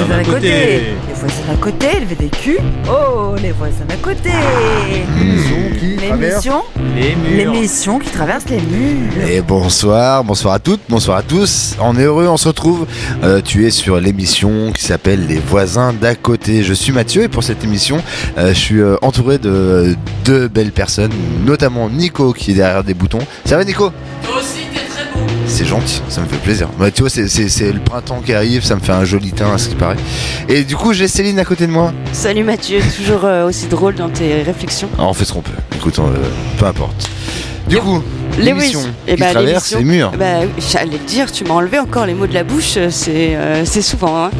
Les voisins d'à côté. Les voisins d'à côté, le VDQ. Oh, les voisins d'à côté. L'émission Les murs. L'émission qui traverse les murs. Et bonsoir, bonsoir à toutes, bonsoir à tous. On est heureux, on se retrouve. Euh, tu es sur l'émission qui s'appelle Les voisins d'à côté. Je suis Mathieu et pour cette émission, euh, je suis euh, entouré de deux belles personnes, notamment Nico qui est derrière des boutons. Ça va Nico? C'est gentil, ça me fait plaisir. Bah, tu vois, c'est- c'est c'est le printemps qui arrive, ça me fait un joli teint à ce qui paraît. Et du coup, j'ai Céline à côté de moi. Salut Mathieu, toujours euh, aussi drôle dans tes réflexions. Ah, on fait ce qu'on peut. Écoute, euh, peu importe. Du coup, l'émission Eh qui ben, traverse les murs. Bah, j'allais te dire, tu m'as enlevé encore les mots de la bouche, euh, c'est euh, c'est souvent. hein.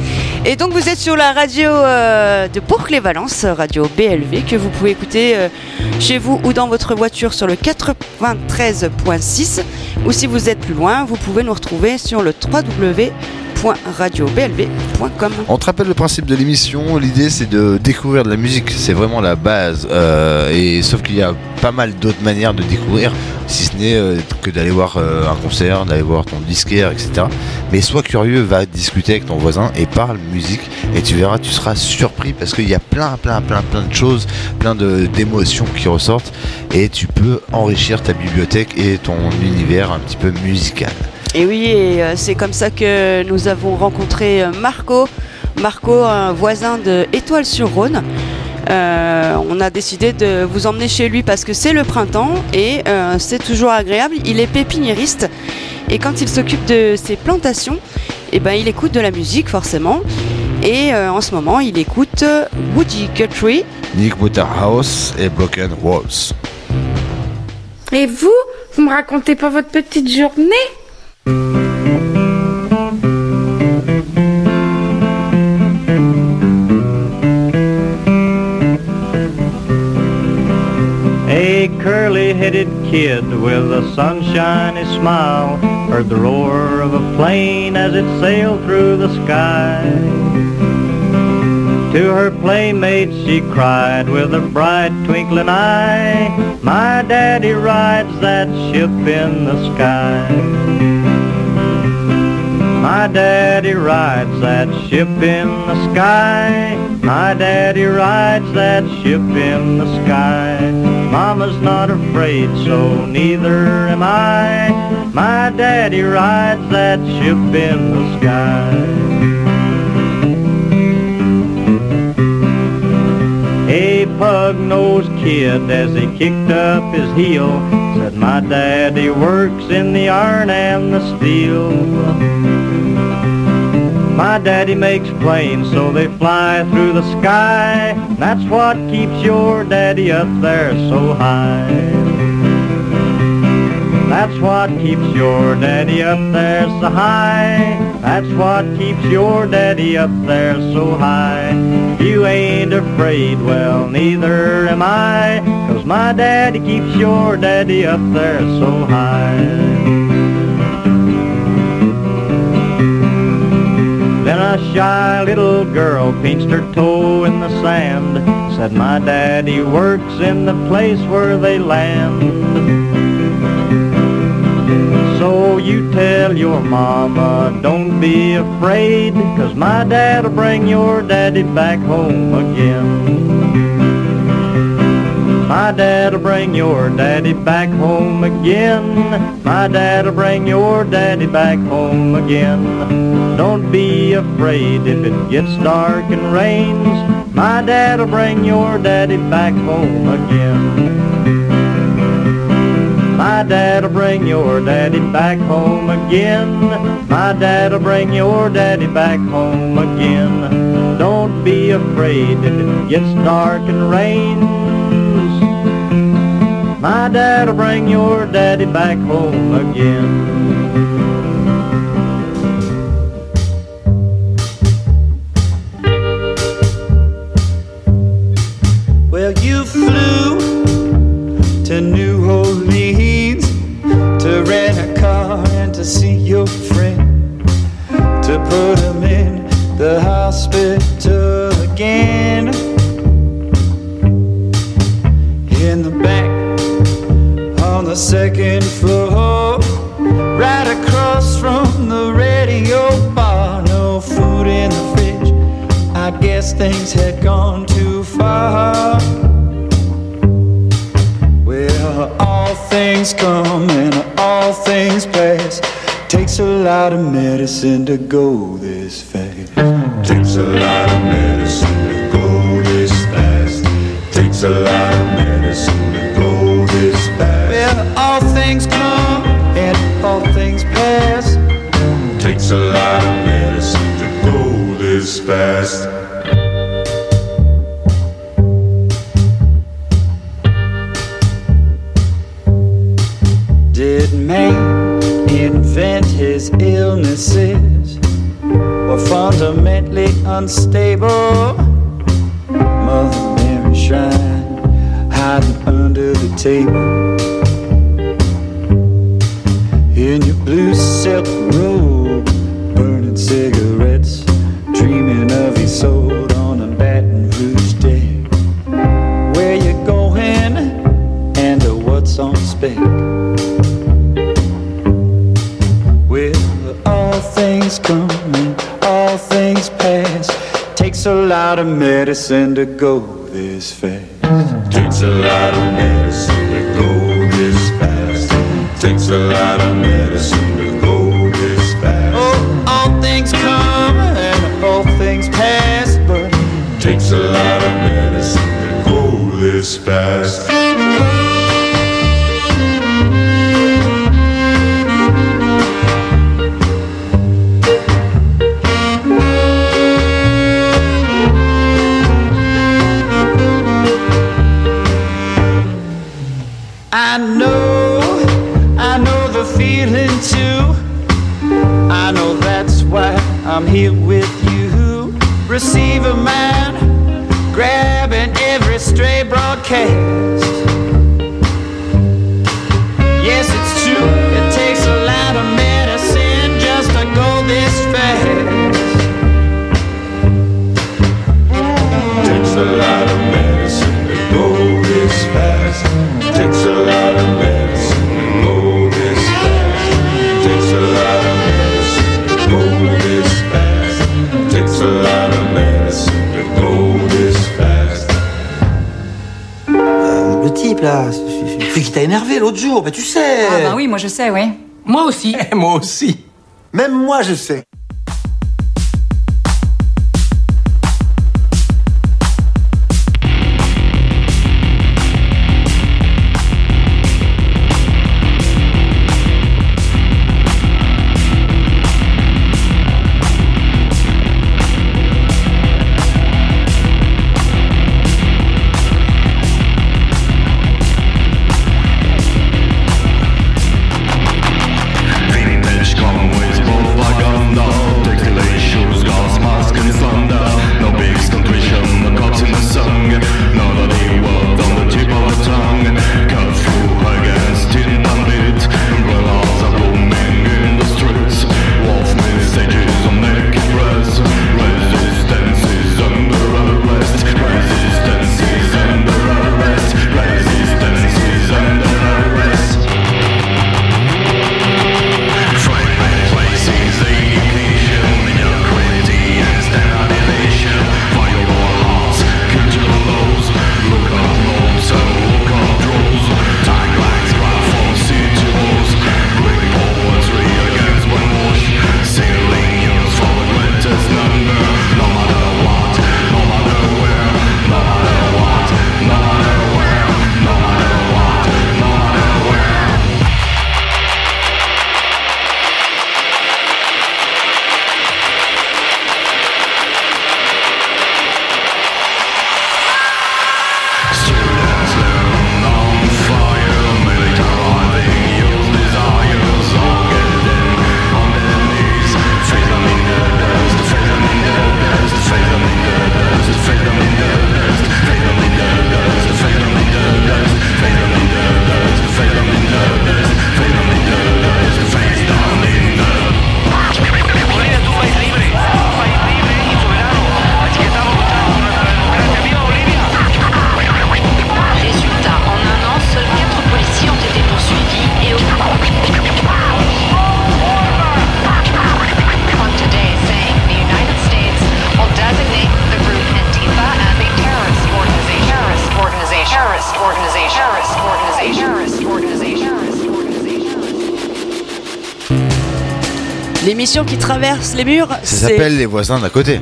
Et donc vous êtes sur la radio euh, de Bourg-les-Valence, radio BLV, que vous pouvez écouter euh, chez vous ou dans votre voiture sur le 93.6. Ou si vous êtes plus loin, vous pouvez nous retrouver sur le On te rappelle le principe de l'émission. L'idée, c'est de découvrir de la musique. C'est vraiment la base. Euh, et sauf qu'il y a pas mal d'autres manières de découvrir, si ce n'est euh, que d'aller voir euh, un concert, d'aller voir ton disquaire, etc. Mais sois curieux, va discuter avec ton voisin et parle musique. Et tu verras, tu seras surpris parce qu'il y a plein, plein, plein, plein de choses, plein d'émotions qui ressortent. Et tu peux enrichir ta bibliothèque et ton univers un petit peu musical. Et oui, et euh, c'est comme ça que nous avons rencontré euh, Marco. Marco, un voisin de Étoile-sur-Rhône. Euh, on a décidé de vous emmener chez lui parce que c'est le printemps et euh, c'est toujours agréable. Il est pépiniériste et quand il s'occupe de ses plantations, eh ben, il écoute de la musique forcément. Et euh, en ce moment, il écoute euh, Woody Guthrie. Nick Waterhouse et Broken Walls. Et vous, vous me racontez pas votre petite journée? A curly-headed kid with a sunshiny smile heard the roar of a plane as it sailed through the sky. To her playmates she cried with a bright twinkling eye, My daddy rides that ship in the sky. My daddy rides that ship in the sky. My daddy rides that ship in the sky. Mama's not afraid, so neither am I. My daddy rides that ship in the sky. A pug-nosed kid as he kicked up his heel said, My daddy works in the iron and the steel. My daddy makes planes so they fly through the sky. That's what keeps your daddy up there so high. That's what keeps your daddy up there so high. That's what keeps your daddy up there so high. You ain't afraid, well, neither am I. My daddy keeps your daddy up there so high. Then a shy little girl pinched her toe in the sand. Said, my daddy works in the place where they land. So you tell your mama, don't be afraid, cause my dad'll bring your daddy back home again. My dad'll bring your daddy back home again. My dad'll bring your daddy back home again. Don't be afraid if it gets dark and rains. My dad'll bring your daddy back home again. My dad'll bring your daddy back home again. My dad'll bring your daddy back home again. Don't be afraid if it gets dark and rains. My dad'll bring your daddy back home again. takes a lot of medicine to go this fast. Takes a lot of medicine to go this fast. Takes a lot of medicine to go this fast. Oh, all things come and all things pass, but takes a lot of medicine to go this fast. receiver man, grabbing every stray broadcast. place. Hein. Celui qui t'a énervé l'autre jour, mais tu sais. Ah bah oui, moi je sais, oui. Moi aussi. Et moi aussi. Même moi je sais. L'émission qui traverse les murs, Ça s'appelle Les voisins d'à côté.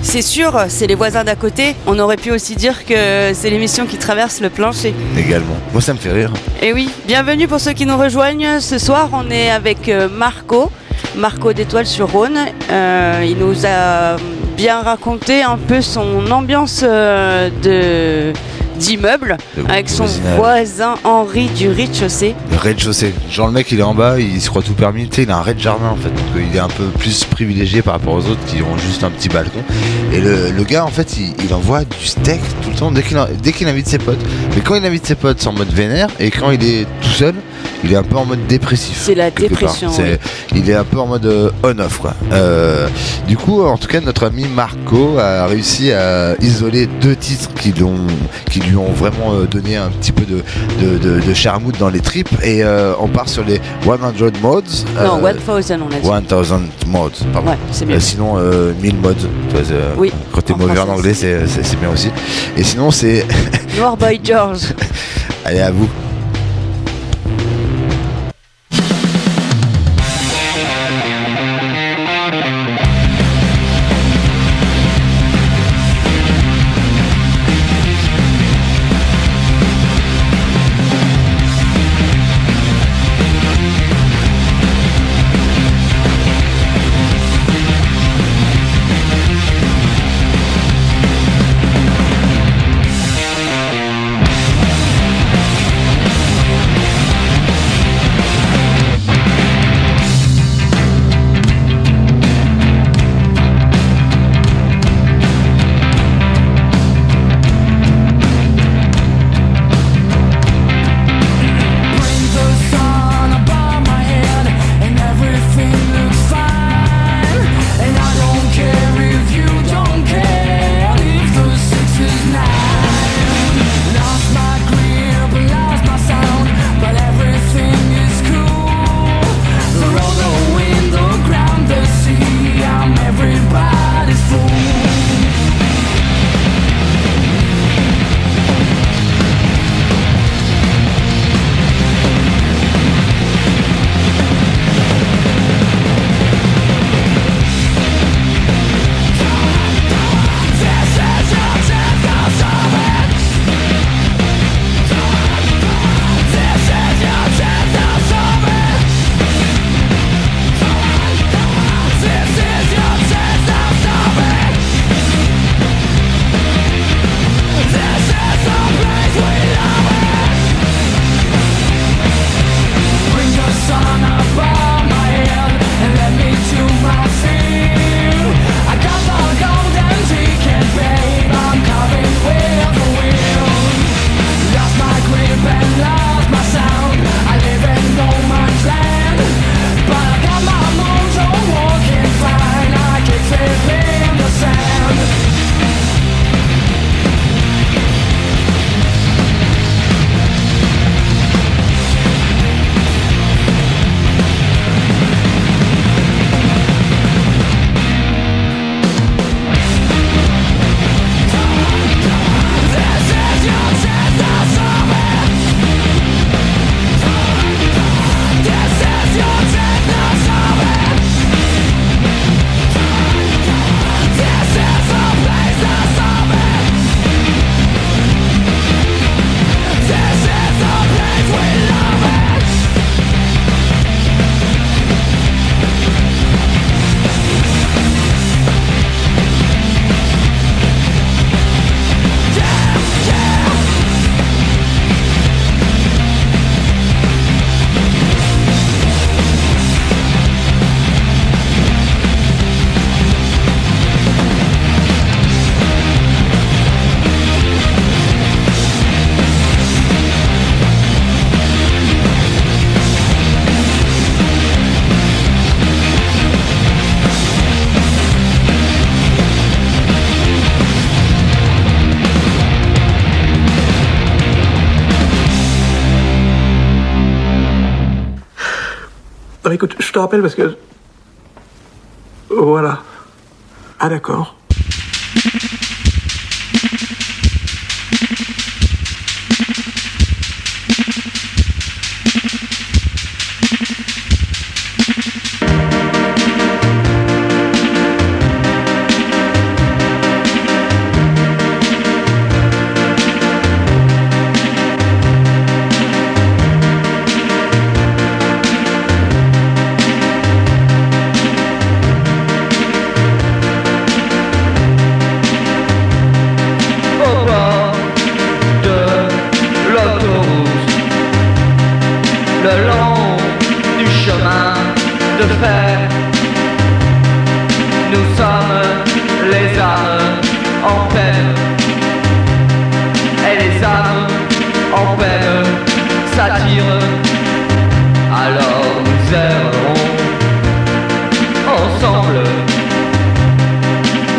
c'est sûr, c'est les voisins d'à côté. On aurait pu aussi dire que c'est l'émission qui traverse le plancher. Également. Moi, ça me fait rire. Et oui, bienvenue pour ceux qui nous rejoignent. Ce soir, on est avec euh, Marco, Marco d'Étoile sur Rhône. Euh, il nous a bien raconté un peu son ambiance euh, de d'immeuble avec son voisin Henri du rez-de-chaussée. Le rez-de-chaussée. Genre, le mec, il est en bas, il se croit tout permis. Tu sais, il a un rez-de-jardin en fait. Donc, euh, il est un peu plus privilégié par rapport aux autres qui ont juste un petit balcon. Et le, le gars, en fait, il, il envoie du steak tout le temps dès qu'il dès qu'il invite ses potes. Mais quand il invite ses potes, c'est en mode vénère. Et quand il est tout seul, il est un peu en mode dépressif. C'est la dépression, C'est- Il est un peu en mode euh, on-off quoi. Euh, du coup, en tout cas, notre ami Marco a réussi à isoler deux titres qui, l'ont- qui lui ont vraiment euh, donné un petit peu de, de, de, de charmoute dans les tripes. Et euh, on part sur les 100 mods. Non, euh, 1000 on a dit. 1000 mods, pardon. Ouais, c'est mieux. Euh, sinon, euh, 1000 mods. Tu vois, c'est- Oui, Quand t'es mauvais en anglais, c'est bien aussi. Et sinon, c'est. Noir Boy George. Allez, à vous. Je te rappelle parce que. Voilà. Ah, d'accord.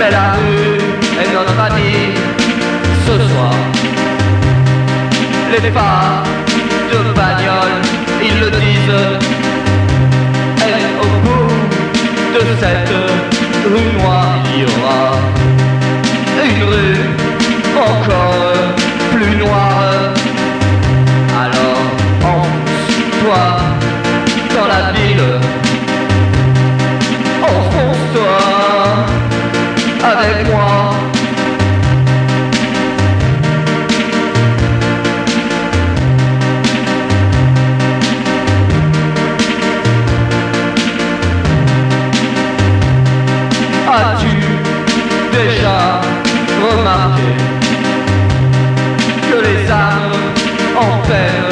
Mais la rue est notre amie ce soir. Les pas de bagnole, ils le disent. Et au bout de cette rue noire, il y aura une rue encore plus noire. Alors enfonce-toi dans la ville, en peine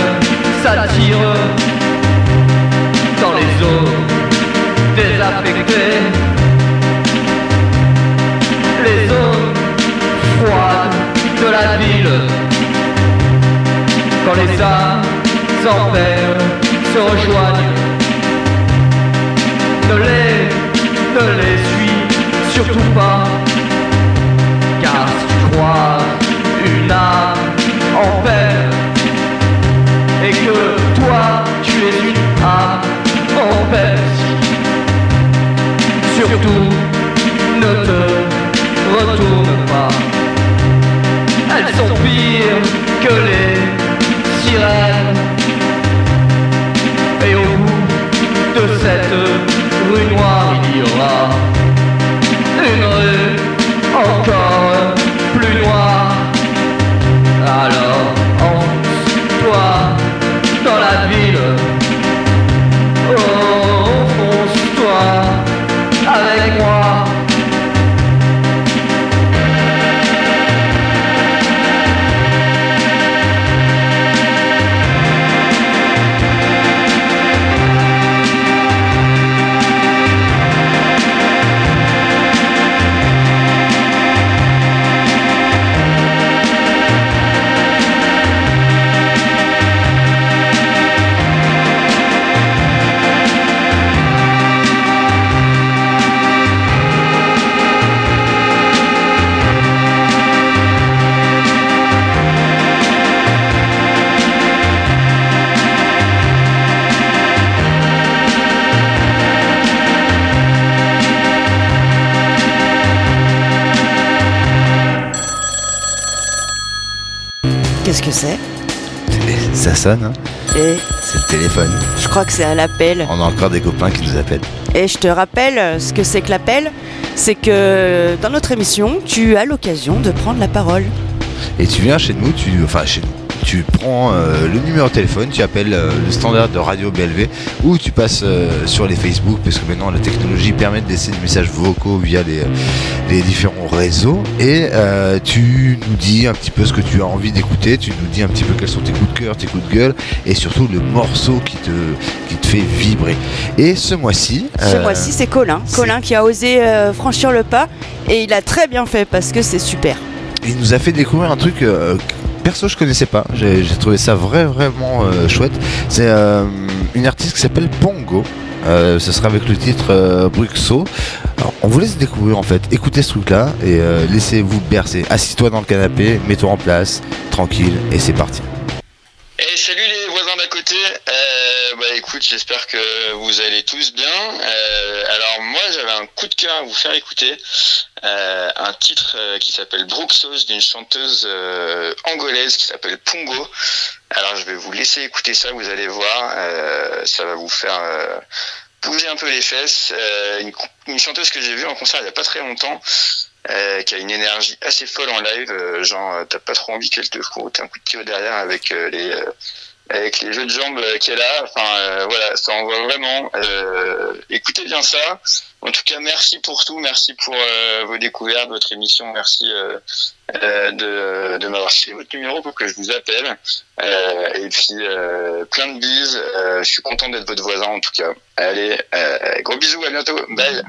s'attirent dans les eaux désaffectées Les eaux froides de la ville Quand les âmes en se rejoignent Ne les, ne les suis surtout pas toi tu es une âme en surtout ne te retourne pas. Elles sont pires que les sirènes Ça sonne, hein Et c'est le téléphone. je crois que c'est à l'appel. On a encore des copains qui nous appellent. Et je te rappelle euh, ce que c'est que l'appel. C'est que dans notre émission, tu as l'occasion de prendre la parole. Et tu viens chez nous, tu, enfin chez nous, tu prends euh, le numéro de téléphone, tu appelles euh, le standard de Radio BLV ou tu passes euh, sur les Facebook parce que maintenant la technologie permet de laisser des messages vocaux via les, les différents réseaux et tu nous dis un petit peu ce que tu as envie d'écouter, tu nous dis un petit peu quels sont tes coups de cœur, tes coups de gueule et surtout le morceau qui te, qui te fait vibrer. Et ce mois-ci, Ce mois-ci, c'est Colin. Colin qui a osé franchir le pas et il a très bien fait parce que c'est super. il nous a fait découvrir un truc perso je connaissais pas. J'ai trouvé ça vrai, vraiment euh, chouette. C'est euh, une artiste qui s'appelle Pongo. Euh, ce sera avec le titre Bruxo. On vous laisse découvrir en fait. Écoutez ce truc-là et laissez-vous bercer. Assis-toi dans le canapé, mets-toi en place, tranquille et c'est parti. Et salut les voisins d'à côté. Bah écoute, j'espère que vous allez tous bien. Alors moi, j'avais un coup de cœur à vous faire écouter euh, un titre euh, qui s'appelle Bruxos d'une chanteuse euh, angolaise qui s'appelle Pongo. Alors je vais vous laisser écouter ça, vous allez voir, ça va vous faire bouger un peu les fesses. Une, chanteuse que j'ai vue en concert il y a pas très longtemps. qui a une énergie assez folle en live, genre t'as pas trop envie qu'elle te foute un coup de pied derrière avec les avec les jeux de jambes euh, qu'elle a. Enfin euh, voilà, ça envoie vraiment. Euh, écoutez bien ça. En tout cas, merci pour tout, merci pour euh, vos découvertes, votre émission, merci euh, euh, de, de m'avoir filé votre numéro pour que je vous appelle. Et puis plein de bises. Je suis content d'être votre voisin en tout cas. Allez, gros bisous, à bientôt. Bye.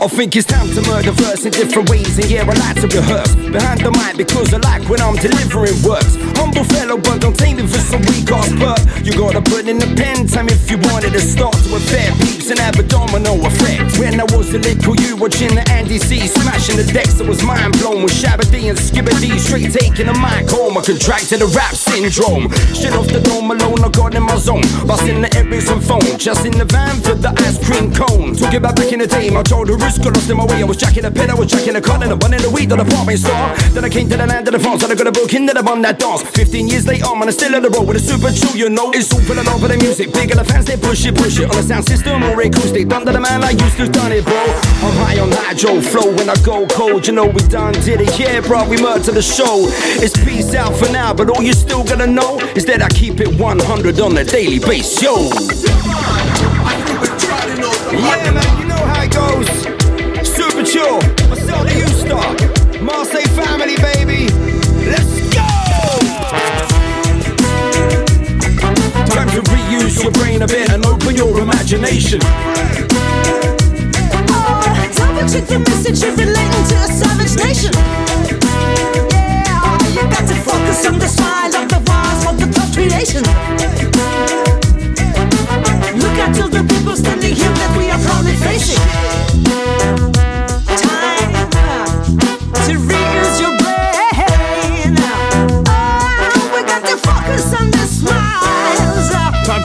I think it's time to murder verse in different ways, and yeah, I like to rehearse behind the mic because I like when I'm delivering works. Humble fellow, but don't take me for some weak ass perk. You gotta put in the pen time if you wanted to start to affair peeps and have a domino effect. When I was a little you watching the Andy C smashing the decks, I was mind blown with Shabba D and D straight taking the mic home. I contracted a rap syndrome. Shit off the dome alone, I got in my zone. Busting the and phone, just in the van for the ice cream cone. Talking about back in the day, my told the got lost in my way. I was jacking a pen, I was jacking a con, and I'm running the weed on the apartment store. Then I came to the land of the France, and I got a book in that I'm on that dance. 15 years later, man, I'm still on the road with a super chill, you know. It's all pulling over the music. Bigger the fans, they push it, push it. On the sound system or acoustic. Done to the man I used to done it, bro. I'm high on hydro flow when I go cold. You know we done did it, yeah, bro. We murdered the show. It's peace out for now, but all you still gotta know is that I keep it 100 on a daily basis, yo. Yeah, man, you know. Up to you, star? Marseille family, baby. Let's go. Time to reuse your brain a bit and open your imagination. Oh, Double check the message you're relating to a savage nation. Yeah, oh, you got to focus on the smile of the wise of the top creation. Look out to the people standing here that we are proudly facing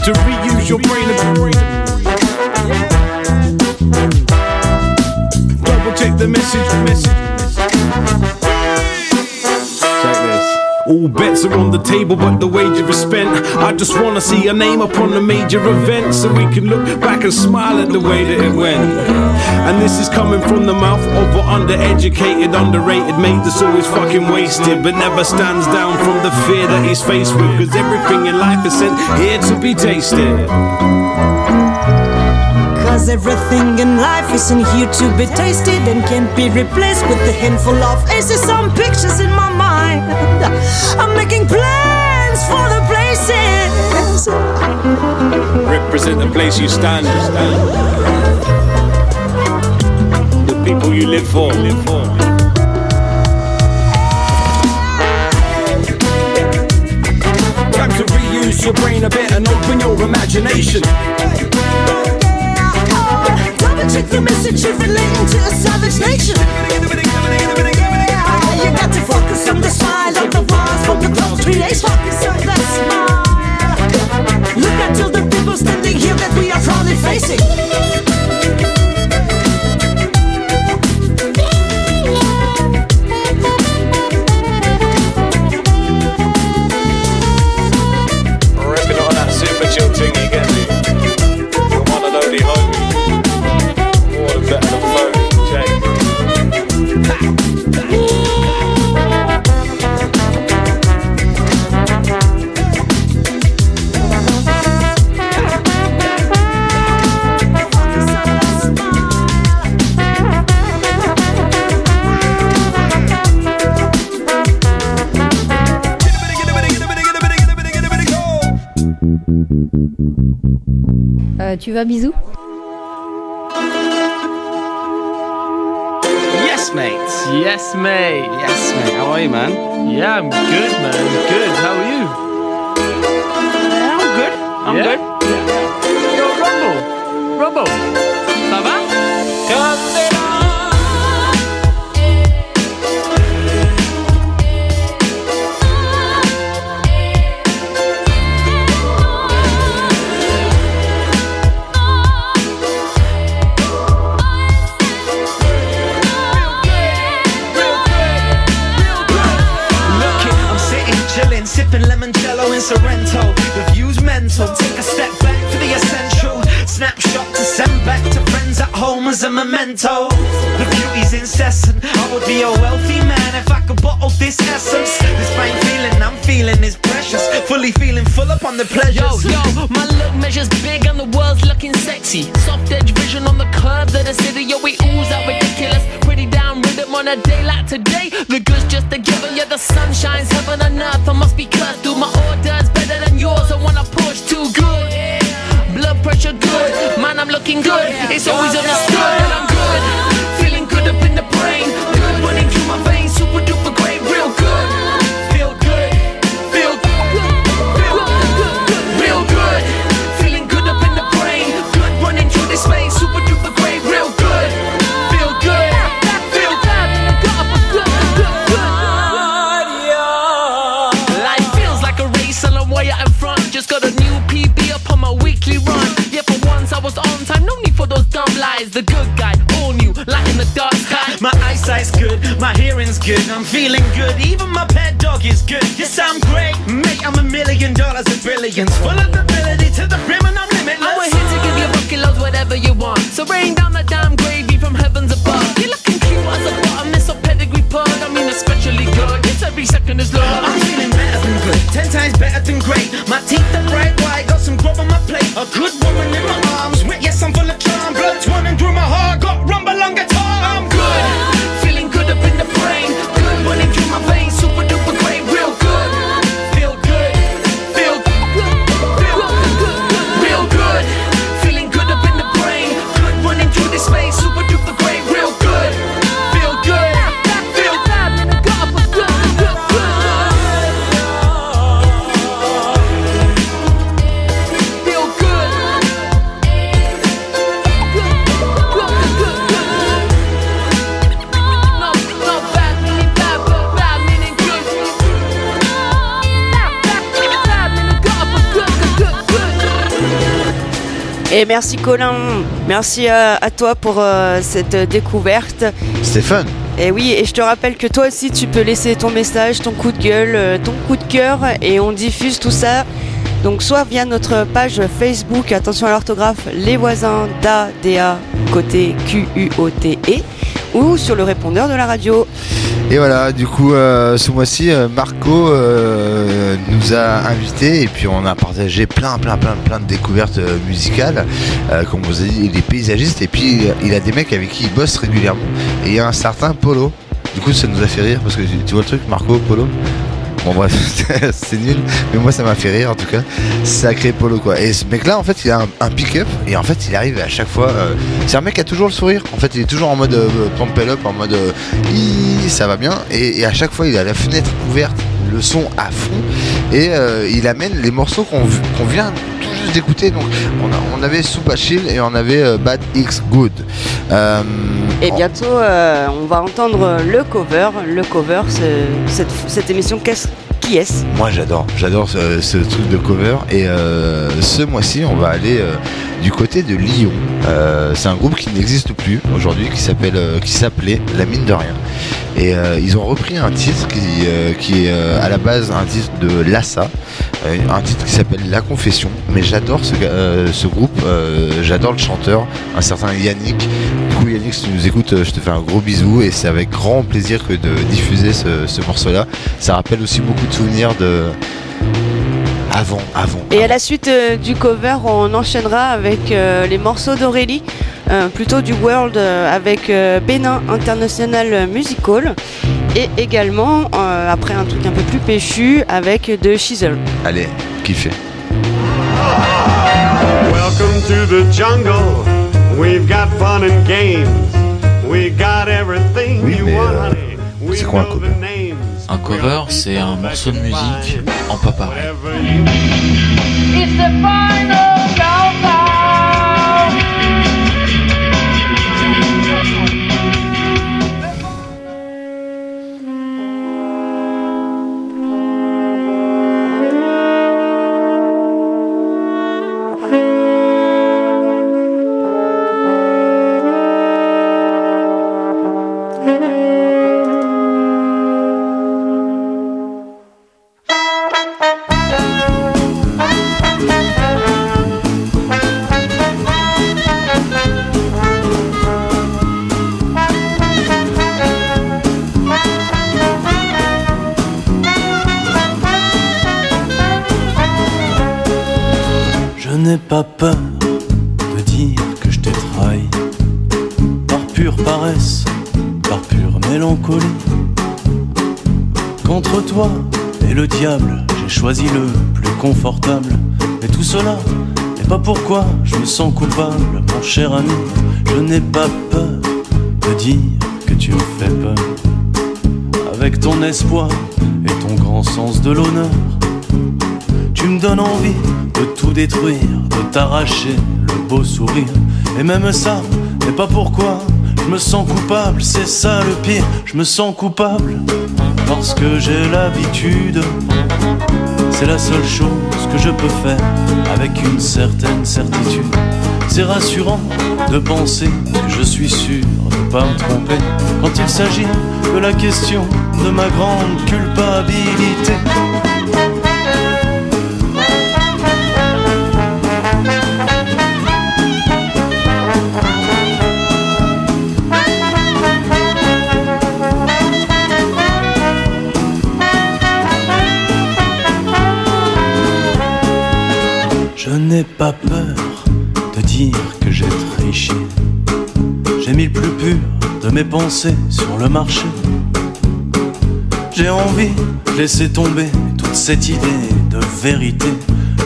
to read are on the table, but the wager is spent. I just wanna see a name upon the major event so we can look back and smile at the way that it went. And this is coming from the mouth of an undereducated, underrated mate that's always fucking wasted, but never stands down from the fear that he's faced with. Cause everything in life is sent here to be tasted. Cause everything in life isn't here to be tasted and can't be replaced with a handful of aces. Some pictures in my mind. I'm making plans for the places. Represent the place you stand. The people you live for. Live for. Time to reuse your brain a bit and open your imagination. Double check the message you're relating to a savage nation. To focus on the smile of the from the on the smile. Look at all the people standing here that we are proudly facing. Ripping on that super chill you vas, bisous Yes, mate. Yes, mate. Yes, mate. How are you, man? Yeah, I'm good, man. I'm Good. How are you? I'm good. I'm good. The beauty's incessant. I would be a wealthy man if I could bottle this essence. This fine feeling I'm feeling is precious. Fully feeling full up on the pleasures. Yo, yo, my look measures big and the world's looking sexy. Soft edge vision on the curve of the city. Yo, we ooze out ridiculous. Pretty down rhythm on a day like today. The good's just a given. Yeah, the sun shines heaven and earth. I must be cursed. Do my orders better than yours. I wanna push too good. Blood pressure good. Man, I'm looking good. Weekends full of Et merci Colin, merci à, à toi pour euh, cette découverte. Stéphane Et oui, et je te rappelle que toi aussi tu peux laisser ton message, ton coup de gueule, euh, ton coup de cœur et on diffuse tout ça. Donc soit via notre page Facebook, attention à l'orthographe, les voisins d'ADA côté Q-U-O-T-E ou sur le répondeur de la radio. Et voilà, du coup, euh, ce mois-ci, euh, Marco euh, nous a invités et puis on a partagé plein, plein, plein, plein de découvertes musicales. Comme vous avez dit, il est paysagiste et puis il a des mecs avec qui il bosse régulièrement. Et il y a un certain Polo. Du coup, ça nous a fait rire parce que tu vois le truc, Marco, Polo? Bon bref, c'est nul, mais moi ça m'a fait rire en tout cas. Sacré Polo quoi. Et ce mec là en fait il a un, pick-up et en fait il arrive à chaque fois. euh, c'est un mec qui a toujours le sourire. En fait il est toujours en mode euh, pump up, en mode euh, ça va bien. Et, à chaque fois il a la fenêtre ouverte, le son à fond et euh, il amène les morceaux qu'on qu'on vient d'écouter. Donc on, a- on avait Super Chill et on avait euh, Bad X Good. Euh, Et bientôt euh, on va entendre le cover. Le cover, cette, cette émission, qu'est-ce qui est-ce? Moi j'adore, j'adore ce, ce truc de cover et ce mois-ci on va aller du côté de Lyon. C'est un groupe qui n'existe plus aujourd'hui qui s'appelle qui s'appelait La Mine de Rien. Et euh, ils ont repris un titre qui, euh, qui est euh, à la base un titre de Lassa, un titre qui s'appelle La Confession. Mais j'adore ce, ce groupe, j'adore le chanteur, un certain Yannick. Du Yannick si tu nous écoutes, je te fais un gros bisou et c'est avec grand plaisir que de diffuser ce, ce morceau-là. Ça rappelle aussi beaucoup de souvenirs de avant, avant. Et à la suite du cover, on enchaînera avec les morceaux d'Aurélie, plutôt du World euh, avec euh, Bénin International Musical. Et également, euh, après un truc un peu plus péchu, avec de Shizzle. Allez, kiffez. Welcome to the jungle. We've got fun and games. We got everything Oui, you mais, want, euh, c'est quoi un cover the names. Un cover, c'est un morceau de musique en pas pareil. It's the final Contre toi et le diable, j'ai choisi le plus confortable. Et tout cela n'est pas pourquoi je me sens coupable, mon cher ami. Je n'ai pas peur de dire que tu me fais peur. Avec ton espoir et ton grand sens de l'honneur tu me donnes envie de tout détruire, de t'arracher le beau sourire. Et même ça n'est pas pourquoi je me sens coupable, c'est ça le pire. Je me sens coupable parce que j'ai l'habitude. C'est la seule chose que je peux faire avec une certaine certitude. C'est rassurant de penser que je suis sûr de pas me tromper quand il s'agit de la question de ma grande culpabilité. Pas peur de dire que j'ai triché. J'ai mis le plus pur de mes pensées sur le marché. J'ai envie de laisser tomber toute cette idée de vérité.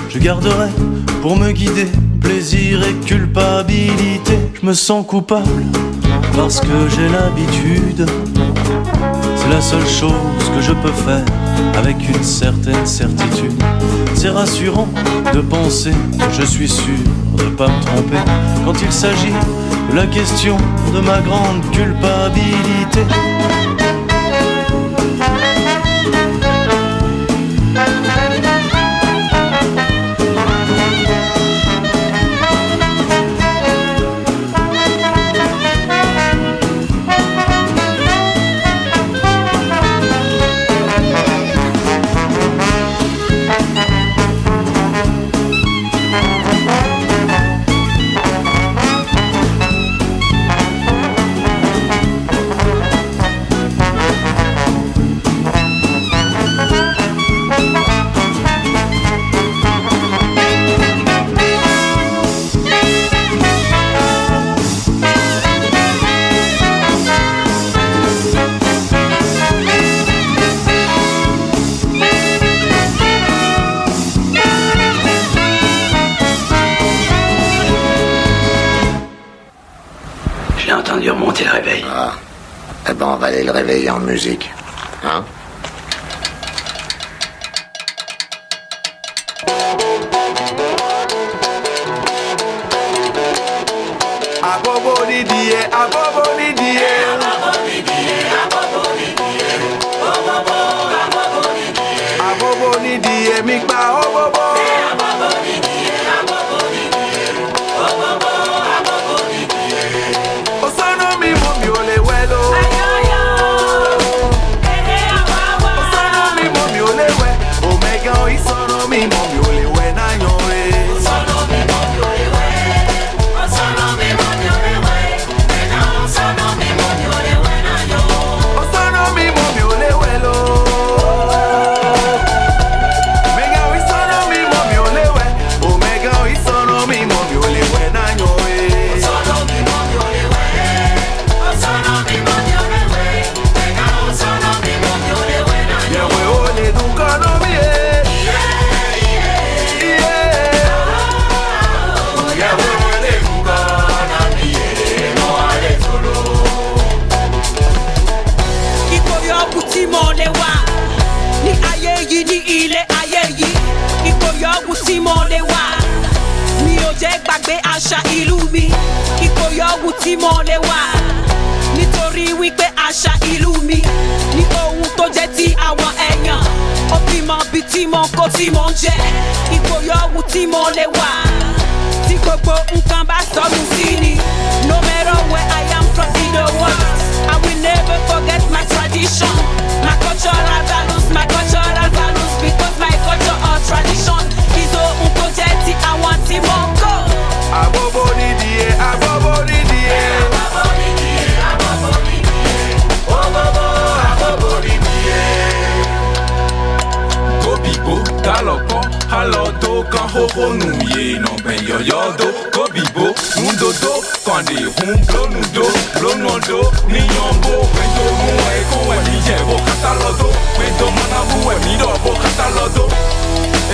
Je garderai pour me guider plaisir et culpabilité. Je me sens coupable parce que j'ai l'habitude. C'est la seule chose que je peux faire avec une certaine certitude. C'est rassurant de penser je suis sûr de pas me tromper quand il s'agit de la question de ma grande culpabilité. le en musique. kan hoho nu ye nɔbɛn yɔyɔdo kobibo nudodo kande hun blonudo blonudo niyɔnbo peto mu ekowɛ mijɛbo katalɔdo peto manabuwɛ e, midɔbo katalɔdo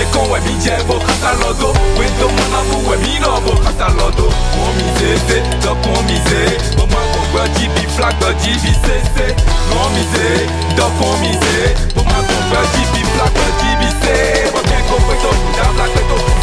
ekowɛ mijɛbo katalɔdo peto manabuwɛ e, midɔbo katalɔdo momi sese dɔkunmi se bomagbɔgbɔdzi bi flagbɔdzi bi sese nɔmi se dɔkunmi se bomagbɔgbɔdzi bi flagbɔdzi bi sese. Perfecto, ya habla perfecto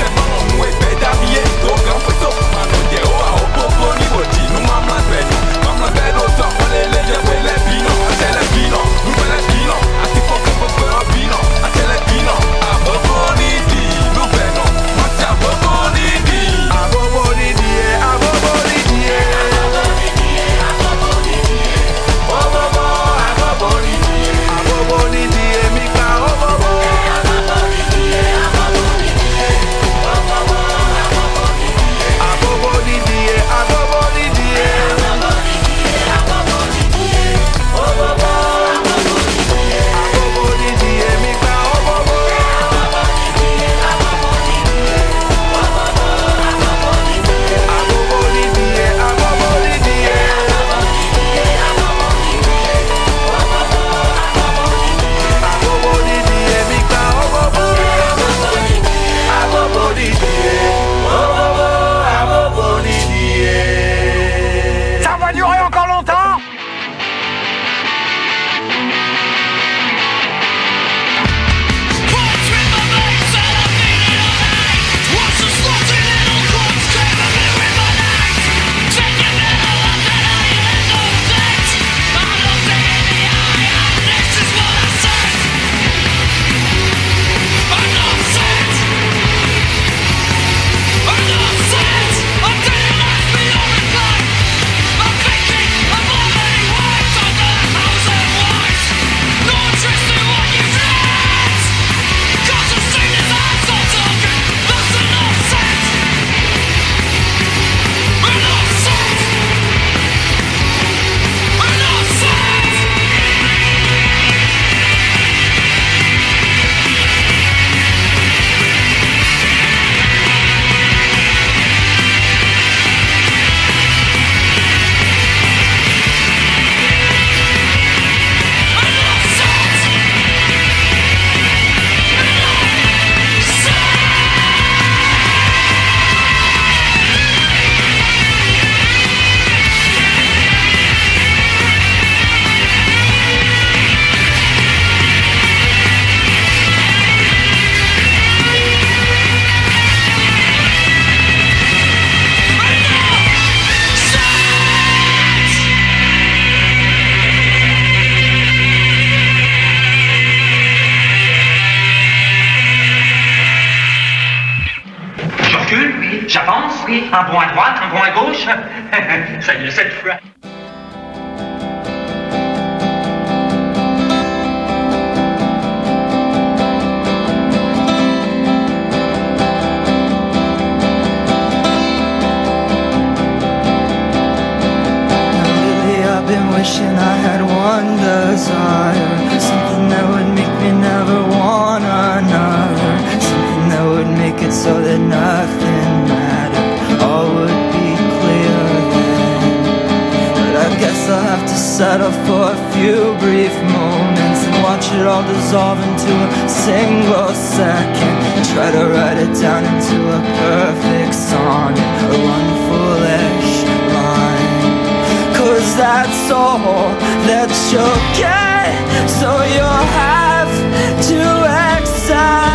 compris Un bond à droite, un bond à gauche Salut cette fois. I've been wishing I had one desire Something that would make me never want another Something that would make it so that nothing I'll have to settle for a few brief moments And watch it all dissolve into a single second. And try to write it down into a perfect sonnet Or one foolish line Cause that's all that you'll get. So you'll have to accept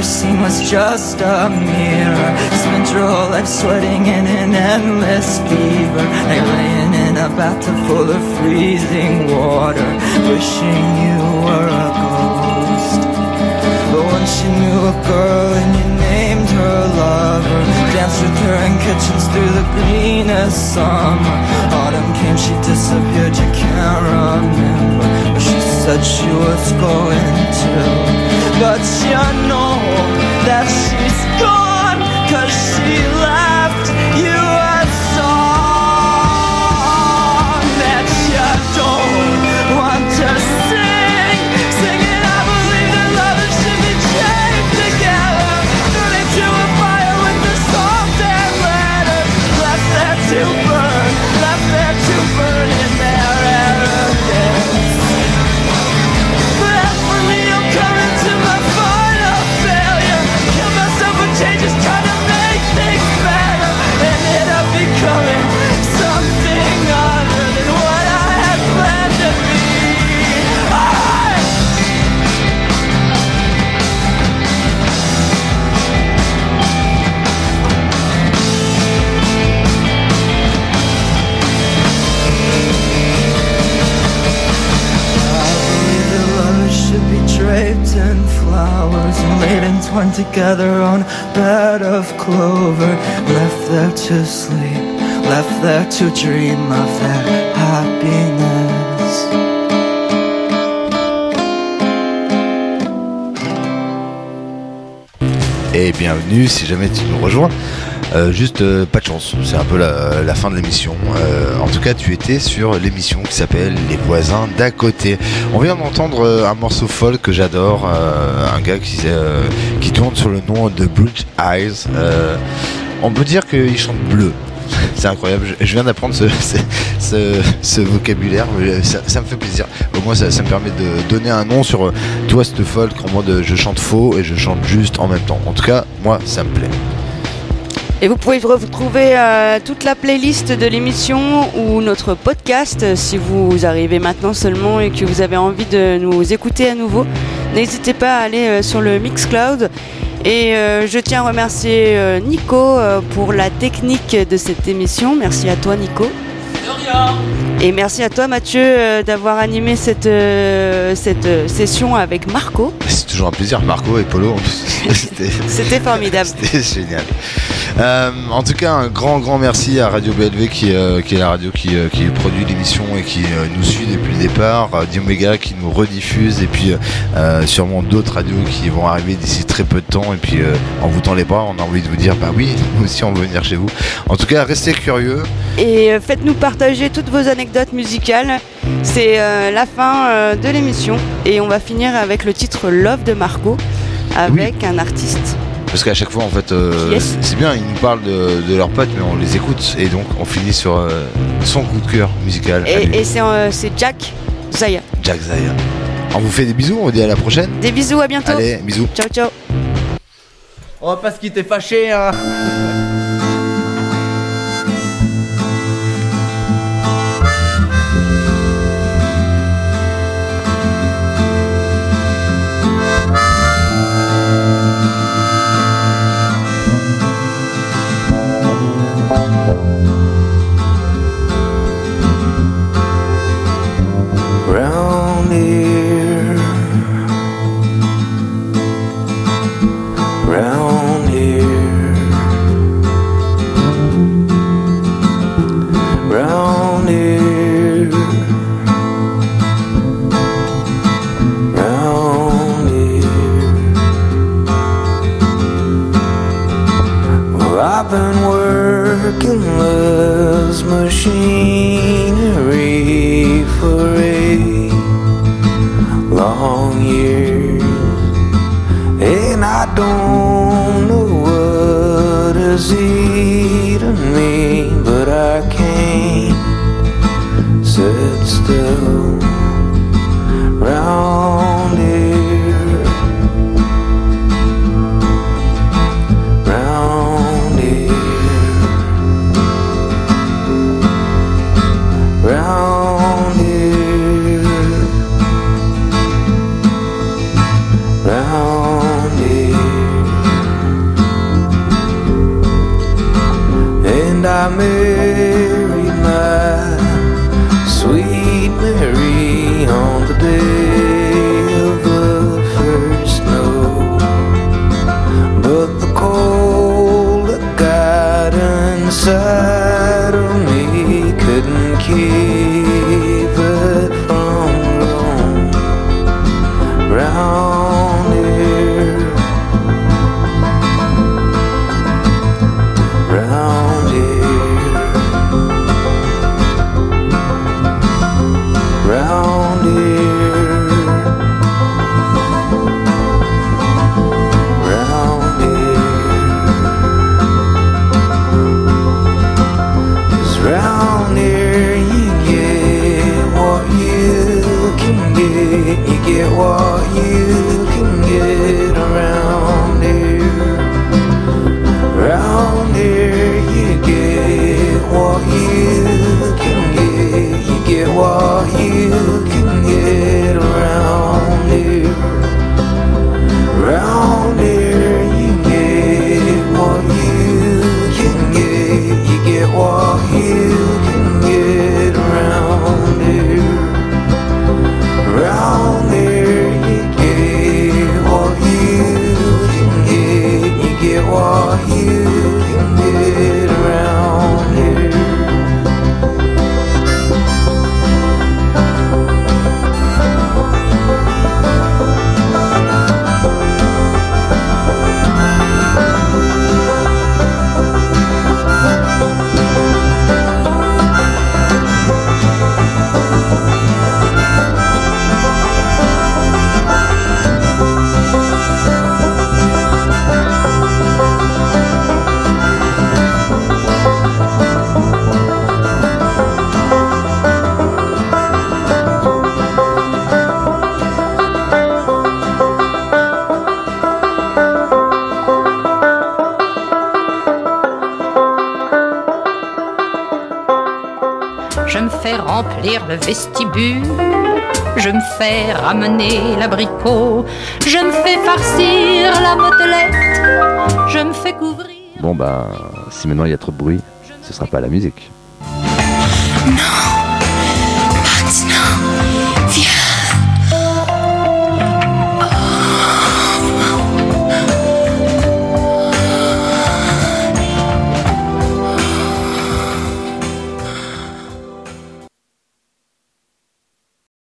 ever seen was just a mirror. Spent your whole life sweating in an endless fever. Like laying in a bathtub full of freezing water. Wishing you were a ghost. But once you knew a girl and you named her lover. Danced with her in kitchens through the greenest summer. Autumn came, she disappeared, you can't remember Said she was going to. But you know that she's gone Cause she left entwined together on a bed of clover. Left there to sleep, left there to dream of their happiness. Et bienvenue si jamais tu nous rejoins. Euh, juste euh, pas de chance, c'est un peu la, fin de l'émission. Euh, en tout cas, tu étais sur l'émission qui s'appelle Les voisins d'à côté. On vient d'entendre un morceau folk que j'adore, un gars qui, qui tourne sur le nom de Blue Eyes. On peut dire qu'il chante bleu. C'est incroyable, je, viens d'apprendre ce, ce, vocabulaire, ça, me fait plaisir. Au moins, ça, me permet de donner un nom sur toi, cette folk, en mode je chante faux et je chante juste en même temps. En tout cas, moi, ça me plaît. Et vous pouvez retrouver euh, toute la playlist de l'émission ou notre podcast euh, si vous arrivez maintenant seulement et que vous avez envie de nous écouter à nouveau. N'hésitez pas à aller euh, sur le Mixcloud. Et je tiens à remercier Nico pour la technique de cette émission. Merci à toi Nico. Et merci à toi Mathieu euh, d'avoir animé cette, euh, cette euh, session avec Marco. C'est toujours un plaisir, Marco et Polo. en plus. C'était- formidable. C'était génial. Euh, en tout cas, un grand, grand merci à Radio BLV qui, euh, qui est la radio qui, euh, qui produit l'émission et qui nous suit depuis le départ. Radio Omega qui nous rediffuse et puis sûrement d'autres radios qui vont arriver d'ici très peu de temps. Et puis en vous tend les bras, on a envie de vous dire bah oui, nous aussi on veut venir chez vous. En tout cas, restez curieux. Et euh, faites-nous partager toutes vos anecdotes musicales. C'est euh, la fin euh, de l'émission et on va finir avec le titre Love de Marco avec un artiste. Parce qu'à chaque fois, en fait, euh, Yes. c'est bien, ils nous parlent de, de leurs potes, mais on les écoute. Et donc, on finit sur euh, son coup de cœur musical. Et, et c'est euh, Jack Zaya. Jack Zaya. On vous fait des bisous, on vous dit à la prochaine. Des bisous, à bientôt. Allez, bisous. Ciao, ciao. Oh, parce qu'il t'est fâché, hein. Bon bah, si maintenant il y a trop de bruit, ce sera pas la musique.